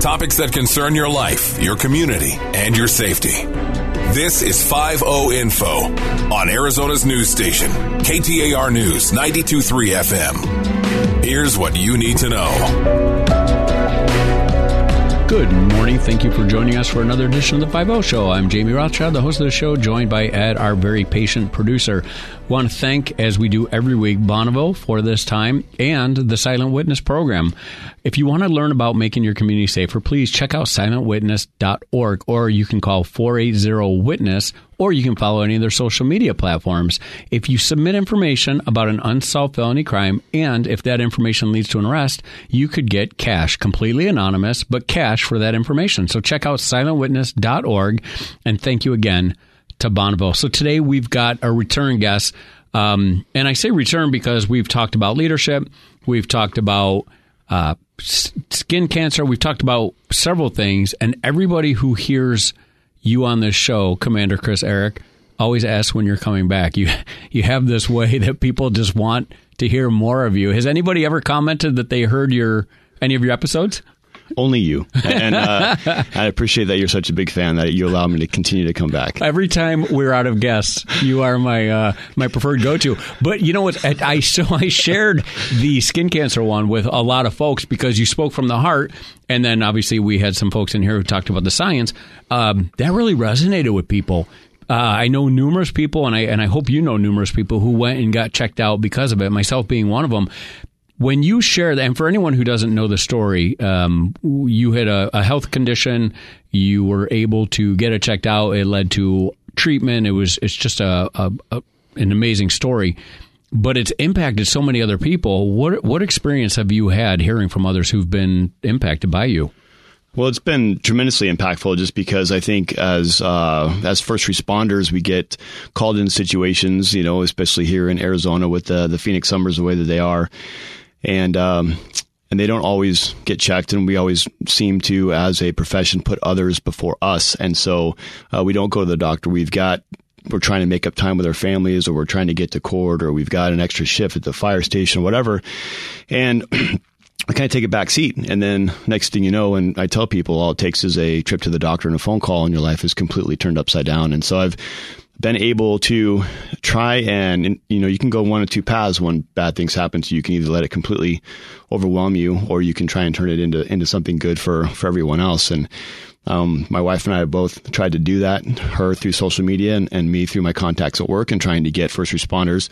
Topics that concern your life, your community, and your safety. This is 5 Info on Arizona's news station, KTAR News 923 FM. Here's what you need to know. Good morning. Thank you for joining us for another edition of the 5 Show. I'm Jamie Rothschild, the host of the show, joined by Ed, our very patient producer. Want to thank, as we do every week, Bonneville for this time and the Silent Witness program. If you want to learn about making your community safer, please check out silentwitness.org or you can call 480 Witness or you can follow any of their social media platforms. If you submit information about an unsolved felony crime and if that information leads to an arrest, you could get cash, completely anonymous, but cash for that information. So check out silentwitness.org and thank you again to Bonneville. So today we've got a return guest. Um, and I say return because we've talked about leadership, we've talked about uh, skin cancer, we've talked about several things, and everybody who hears you on this show, Commander Chris Eric, always asks when you're coming back. You you have this way that people just want to hear more of you. Has anybody ever commented that they heard your any of your episodes? Only you. And uh, I appreciate that you're such a big fan that you allow me to continue to come back. Every time we're out of guests, you are my uh, my preferred go to. But you know what? I so I shared the skin cancer one with a lot of folks because you spoke from the heart, and then obviously we had some folks in here who talked about the science. Um, that really resonated with people. Uh, I know numerous people, and I and I hope you know numerous people who went and got checked out because of it. Myself being one of them when you share that, and for anyone who doesn't know the story, um, you had a, a, health condition, you were able to get it checked out. It led to treatment. It was it's just a, a, a an amazing story, but it's impacted so many other people. What what experience have you had hearing from others who've been impacted by you? Well, it's been tremendously impactful just because I think as uh, as first responders, we get called in situations, you know, especially here in Arizona with the the Phoenix summers the way that they are and um, and they don't always get checked, and we always seem to, as a profession, put others before us, and so uh, we don't go to the doctor. We've got we're trying to make up time with our families, or we're trying to get to court, or we've got an extra shift at the fire station, whatever, and. I kind of take a back seat. And then next thing you know, and I tell people all it takes is a trip to the doctor and a phone call and your life is completely turned upside down. And so I've been able to try and, you know, you can go one of two paths when bad things happen to you. You can either let it completely overwhelm you or you can try and turn it into, into something good for, for everyone else. And, um, my wife and I have both tried to do that, her through social media and, and me through my contacts at work and trying to get first responders,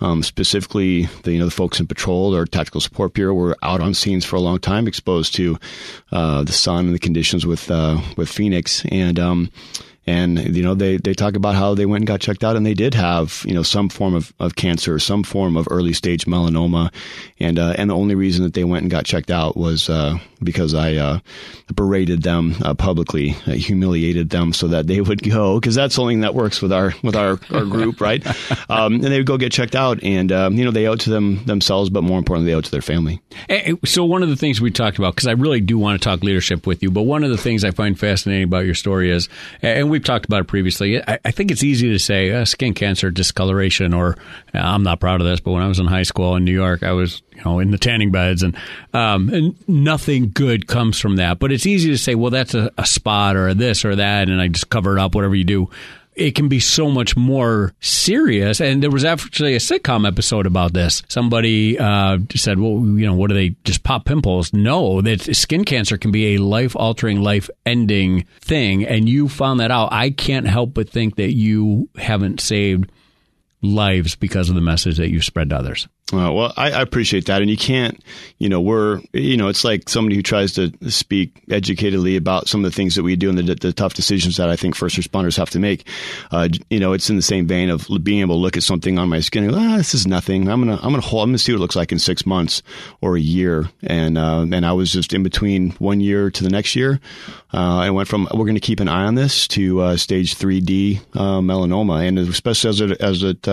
um, specifically the, you know, the folks in patrol or tactical support bureau were out on scenes for a long time, exposed to, uh, the sun and the conditions with, uh, with Phoenix. And, um, and you know they they talk about how they went and got checked out and they did have you know some form of, of cancer some form of early stage melanoma. And uh, and the only reason that they went and got checked out was uh, because I uh, berated them uh, publicly uh, humiliated them so that they would go because that's something that works with our with our, our group right? Um, and they would go get checked out and um, you know they owe it to them themselves but more importantly they owe it to their family. So one of the things we talked about because I really do want to talk leadership with you but one of the things I find fascinating about your story is and we we've talked about it previously. I, I think it's easy to say uh, skin cancer, discoloration, or uh, I'm not proud of this, but when I was in high school in New York, I was you know in the tanning beds, and, um, and nothing good comes from that. But it's easy to say, well, that's a, a spot or this or that, and I just cover it up, whatever you do it can be so much more serious. And there was actually a sitcom episode about this. Somebody uh, said, "Well, you know, what do they just pop pimples?" No, that skin cancer can be a life altering, life ending thing, and you found that out. I can't help but think that you haven't saved lives because of the message that you spread to others. Uh, well, I, I, appreciate that, and you can't, you know, we're, you know, it's like somebody who tries to speak educatedly about some of the things that we do and the, the tough decisions that I think first responders have to make. Uh, you know, it's in the same vein of being able to look at something on my skin and go, ah, this is nothing. I'm gonna, I'm gonna hold, I'm gonna see what it looks like in six months or a year, and uh, and I was just in between one year to the next year. Uh, I went from we're to keep an eye on this to uh, stage 3D uh, melanoma, and especially as it as it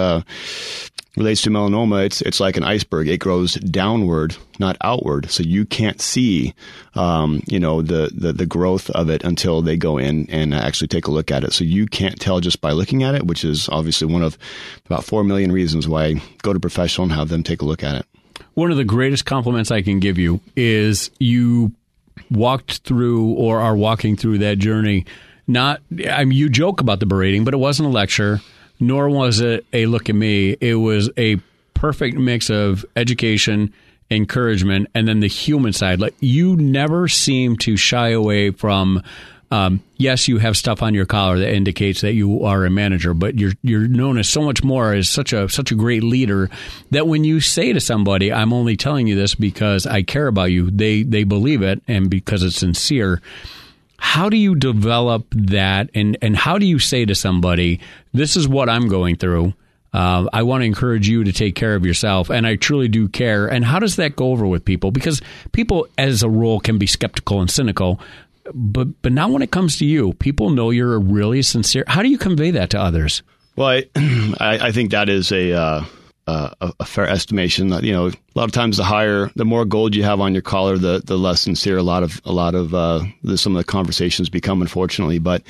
relates to melanoma, it's it's like an iceberg. It grows downward, not outward. So you can't see, um, you know, the, the the growth of it until they go in and actually take a look at it. So you can't tell just by looking at it, which is obviously one of about four million reasons why I go to professional and have them take a look at it. One of the greatest compliments I can give you is you walked through or are walking through that journey. Not, I mean, you joke about the berating, but it wasn't a lecture, nor was it a look at me. It was a perfect mix of education, encouragement, and then the human side. Like you never seem to shy away from um, yes, you have stuff on your collar that indicates that you are a manager, but you're you're known as so much more as such a such a great leader that when you say to somebody, "I'm only telling you this because I care about you," they they believe it and because it's sincere. How do you develop that, and and how do you say to somebody, "This is what I'm going through." Uh, I want to encourage you to take care of yourself, and I truly do care. And how does that go over with people? Because people, as a rule, can be skeptical and cynical but but not when it comes to you. People know you're a really sincere. How do you convey that to others? Well, I I, think that is a. Uh, uh, a fair estimation. You know, a lot of times the higher, the more gold you have on your collar, the the less sincere a lot of a lot of uh, the, some of the conversations become. Unfortunately, but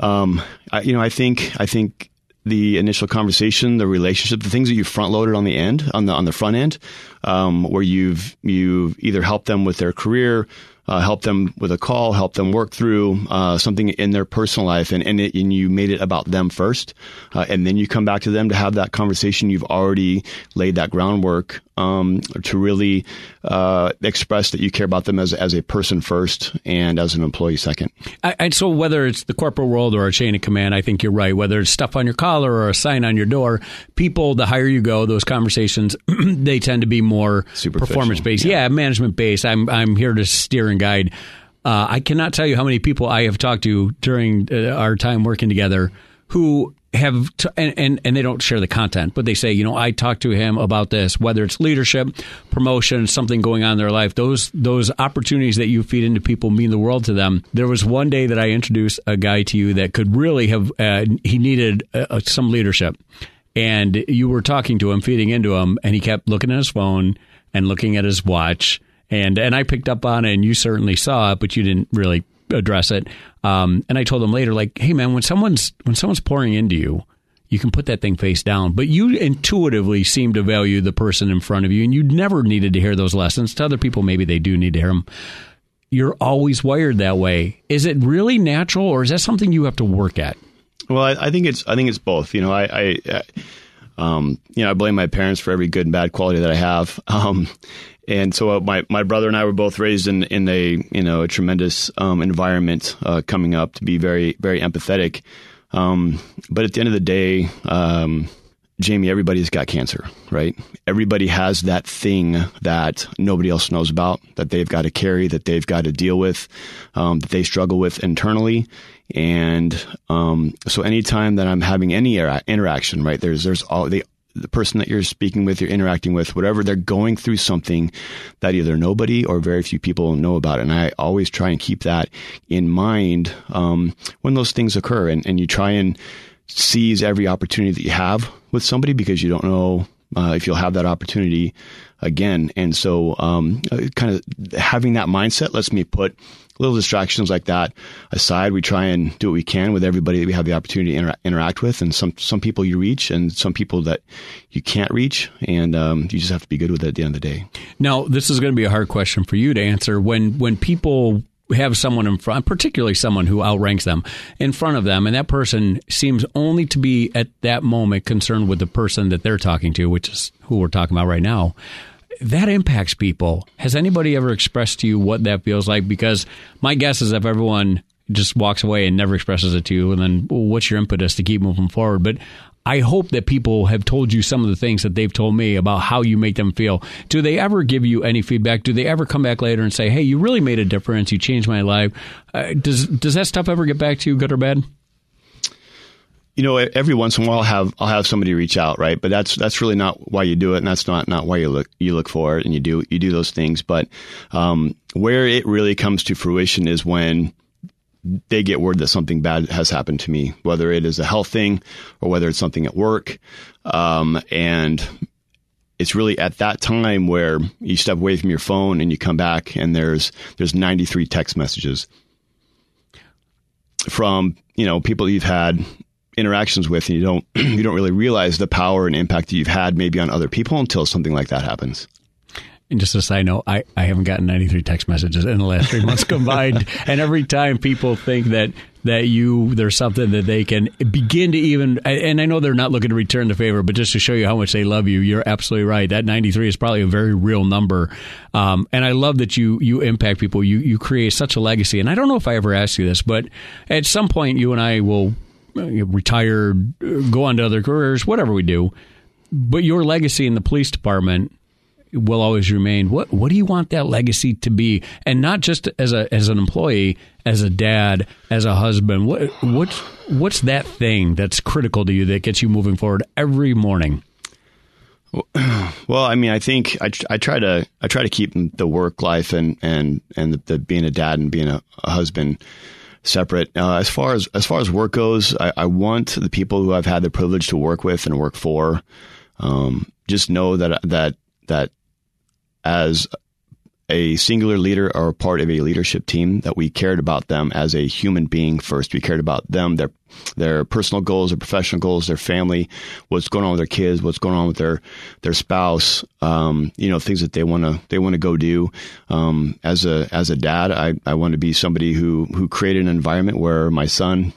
um, I, you know, I think I think the initial conversation, the relationship, the things that you front loaded on the end, on the on the front end, um, where you've you've either helped them with their career, uh, help them with a call, help them work through uh, something in their personal life, and and, it, and, you made it about them first, uh, and then you come back to them to have that conversation. You've already laid that groundwork um, to really uh, express that you care about them as as a person first and as an employee second. And so, whether it's the corporate world or a chain of command, I think you're right. Whether it's stuff on your collar or a sign on your door, people, the higher you go, those conversations they tend to be more performance based. Yeah. yeah, management based. I'm I'm here to steer and guide. Uh, I cannot tell you how many people I have talked to during uh, our time working together who have t- and, and, and they don't share the content, but they say, you know, I talked to him about this, whether it's leadership, promotion, something going on in their life. Those those opportunities that you feed into people mean the world to them. There was one day that I introduced a guy to you that could really have uh, he needed uh, some leadership, and you were talking to him, feeding into him, and he kept looking at his phone and looking at his watch. And and I picked up on it, and you certainly saw it, but you didn't really address it. Um, and I told him later, like, hey man, when someone's when someone's pouring into you, you can put that thing face down. But you intuitively seem to value the person in front of you, and you never needed to hear those lessons. To other people, maybe they do need to hear them. You're always wired that way. Is it really natural, or is that something you have to work at? Well, I, I think it's I think it's both. You know, I, I, I um, you know, I blame my parents for every good and bad quality that I have. Um, and so uh, my, my brother and I were both raised in, in a you know a tremendous um, environment uh, coming up to be very very empathetic. Um, but at the end of the day, um, Jamie, everybody's got cancer, right? Everybody has that thing that nobody else knows about that they've got to carry, that they've got to deal with, um, that they struggle with internally. And um, so, anytime that I'm having any interaction, right, there's there's all they the person that you're speaking with, you're interacting with, whatever, they're going through something that either nobody or very few people know about. And I always try and keep that in mind um, when those things occur. And, and you try and seize every opportunity that you have with somebody because you don't know uh, if you'll have that opportunity again. And so, um, uh, kind of having that mindset lets me put little distractions like that aside, we try and do what we can with everybody that we have the opportunity to inter- interact with. And some some people you reach, and some people that you can't reach, and um, you just have to be good with it at the end of the day. Now, this is going to be a hard question for you to answer. When when people have someone in front, particularly someone who outranks them in front of them, and that person seems only to be at that moment concerned with the person that they're talking to, which is who we're talking about right now that impacts people. Has anybody ever expressed to you what that feels like? Because my guess is if everyone just walks away and never expresses it to you, and then well, what's your impetus to keep moving forward? But I hope that people have told you some of the things that they've told me about how you make them feel. Do they ever give you any feedback? Do they ever come back later and say, "Hey, you really made a difference. You changed my life"? Uh, does does that stuff ever get back to you, good or bad? you know, every once in a while, I'll have I'll have somebody reach out, right? But that's that's really not why you do it, and that's not not why you look you look for it, and you do you do those things. But um, where it really comes to fruition is when they get word that something bad has happened to me, whether it is a health thing or whether it's something at work, um, and it's really at that time where you step away from your phone and you come back and there's there's 93 text messages from you know people you've had interactions with, and you don't you don't really realize the power and impact that you've had maybe on other people until something like that happens. And just a side note, I, I haven't gotten 93 text messages in the last three months combined. and every time people think that that you there's something that they can begin to even and I know they're not looking to return the favor, but just to show you how much they love you, you're absolutely right. That 93 is probably a very real number, um, and I love that you you impact people. You you create such a legacy, and I don't know if I ever asked you this, but at some point you and I will uh, retire, go on to other careers, whatever we do. But your legacy in the police department will always remain. What what do you want that legacy to be? And not just as a as an employee, as a dad, as a husband. What what's what's that thing that's critical to you that gets you moving forward every morning? Well, I mean, I think I, I try to I try to keep the work life and and and the, the being a dad and being a, a husband separate. Uh, as far as as far as work goes, I, I, want the people who I've had the privilege to work with and work for, um, just know that that that as a singular leader or part of a leadership team that we cared about them as a human being first. We cared about them, their their personal goals, their professional goals, their family, what's going on with their kids, what's going on with their their spouse, um, you know, things that they want to they want to go do. Um, as a as a dad, I I want to be somebody who who created an environment where my son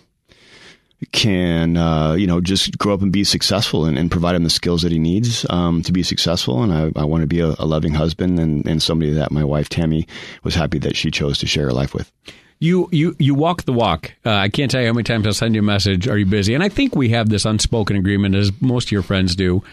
can uh, you know just grow up and be successful and, and provide him the skills that he needs um, to be successful and I, I want to be a, a, loving husband and, and somebody that my wife Tammy was happy that she chose to share her life with. You you you walk the walk. Uh, I can't tell you how many times I'll send you a message. Are you busy? And I think we have this unspoken agreement, as most of your friends do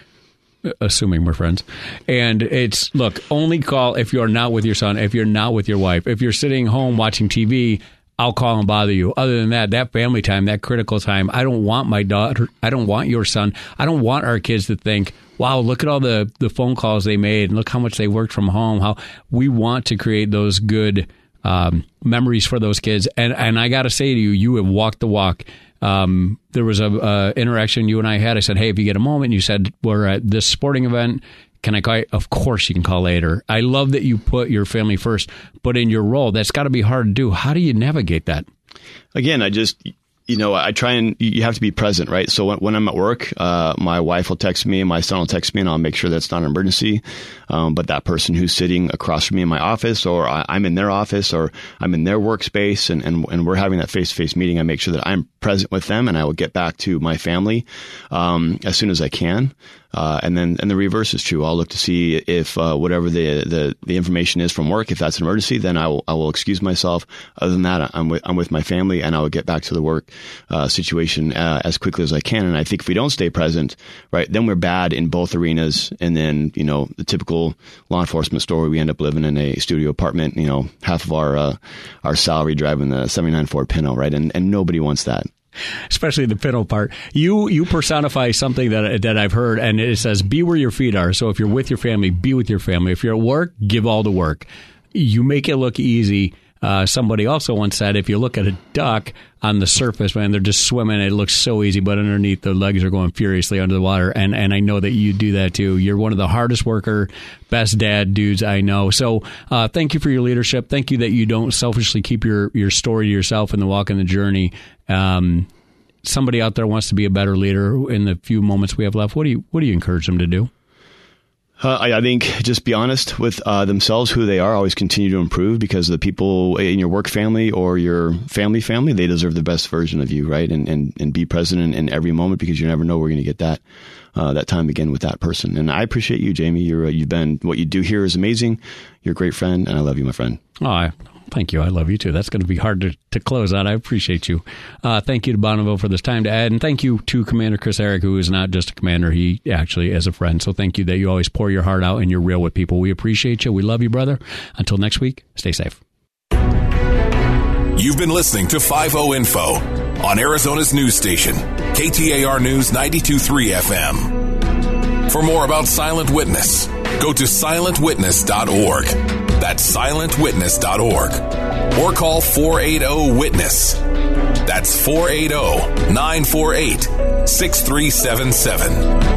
assuming we're friends. And it's look, only call if you're not with your son, if you're not with your wife, if you're sitting home watching TV, I'll call and bother you. Other than that, that family time, that critical time, I don't want my daughter, I don't want your son, I don't want our kids to think, wow, look at all the, the phone calls they made and look how much they worked from home. How we want to create those good um, memories for those kids. And, and I got to say to you, you have walked the walk. Um, there was a uh, interaction you and I had. I said, "Hey, if you get a moment," you said, "We're at this sporting event. Can I call? You? Of course, you can call later. I love that you put your family first, but in your role, that's got to be hard to do. How do you navigate that? Again, I just you know, I try and you have to be present, right? So when, when I'm at work, uh, my wife will text me, my son will text me, and I'll make sure that's not an emergency. Um, but that person who's sitting across from me in my office, or I, am in their office, or I'm in their workspace, and, and, and we're having that face to face meeting, I make sure that I'm present with them, and I will get back to my family um, as soon as I can. Uh, and then and the reverse is true. I'll look to see if uh, whatever the, the the information is from work. If that's an emergency, then I will I will excuse myself. Other than that, I'm with I'm with my family, and I will get back to the work uh, situation uh, as quickly as I can. And I think if we don't stay present, right, then we're bad in both arenas. And then you know the typical law enforcement story, we end up living in a studio apartment. You know, half of our uh, our salary driving the '79 Ford Pinto, right, and and nobody wants that especially the fiddle part. You you personify something that that I've heard, and it says, "Be where your feet are." So if you're with your family, be with your family. If you're at work, give all the work. You make it look easy. Uh, somebody also once said, if you look at a duck on the surface, man, they're just swimming. It looks so easy, but underneath, the legs are going furiously under the water. And and I know that you do that too. You're one of the hardest worker, best dad dudes I know. So uh, thank you for your leadership. Thank you that you don't selfishly keep your your story to yourself in the walk in the journey. Um, somebody out there wants to be a better leader in the few moments we have left, what do you what do you encourage them to do? Uh, I, I, think just be honest with uh, themselves, who they are. Always continue to improve because the people in your work family or your family family, they deserve the best version of you, right? And and, and be present in, in every moment because you never know you're going to get that uh, that time again with that person. And I appreciate you, Jamie. You're uh, you've been what you do here is amazing. You're a great friend, and I love you, my friend. Oh, I Thank you. I love you too. That's going to be hard to, to close out. I appreciate you. Uh, thank you to Bonneville for this time to Ed. And thank you to Commander Chris Eric, who is not just a commander, he actually is a friend. So thank you that you always pour your heart out and you're real with people. We appreciate you. We love you, brother. Until next week, stay safe. You've been listening to 5 Info on Arizona's news station, KTAR News 923 FM. For more about Silent Witness, go to silentwitness.org. That's silentwitness.org. Or call 480 Witness. That's 480 948 6377.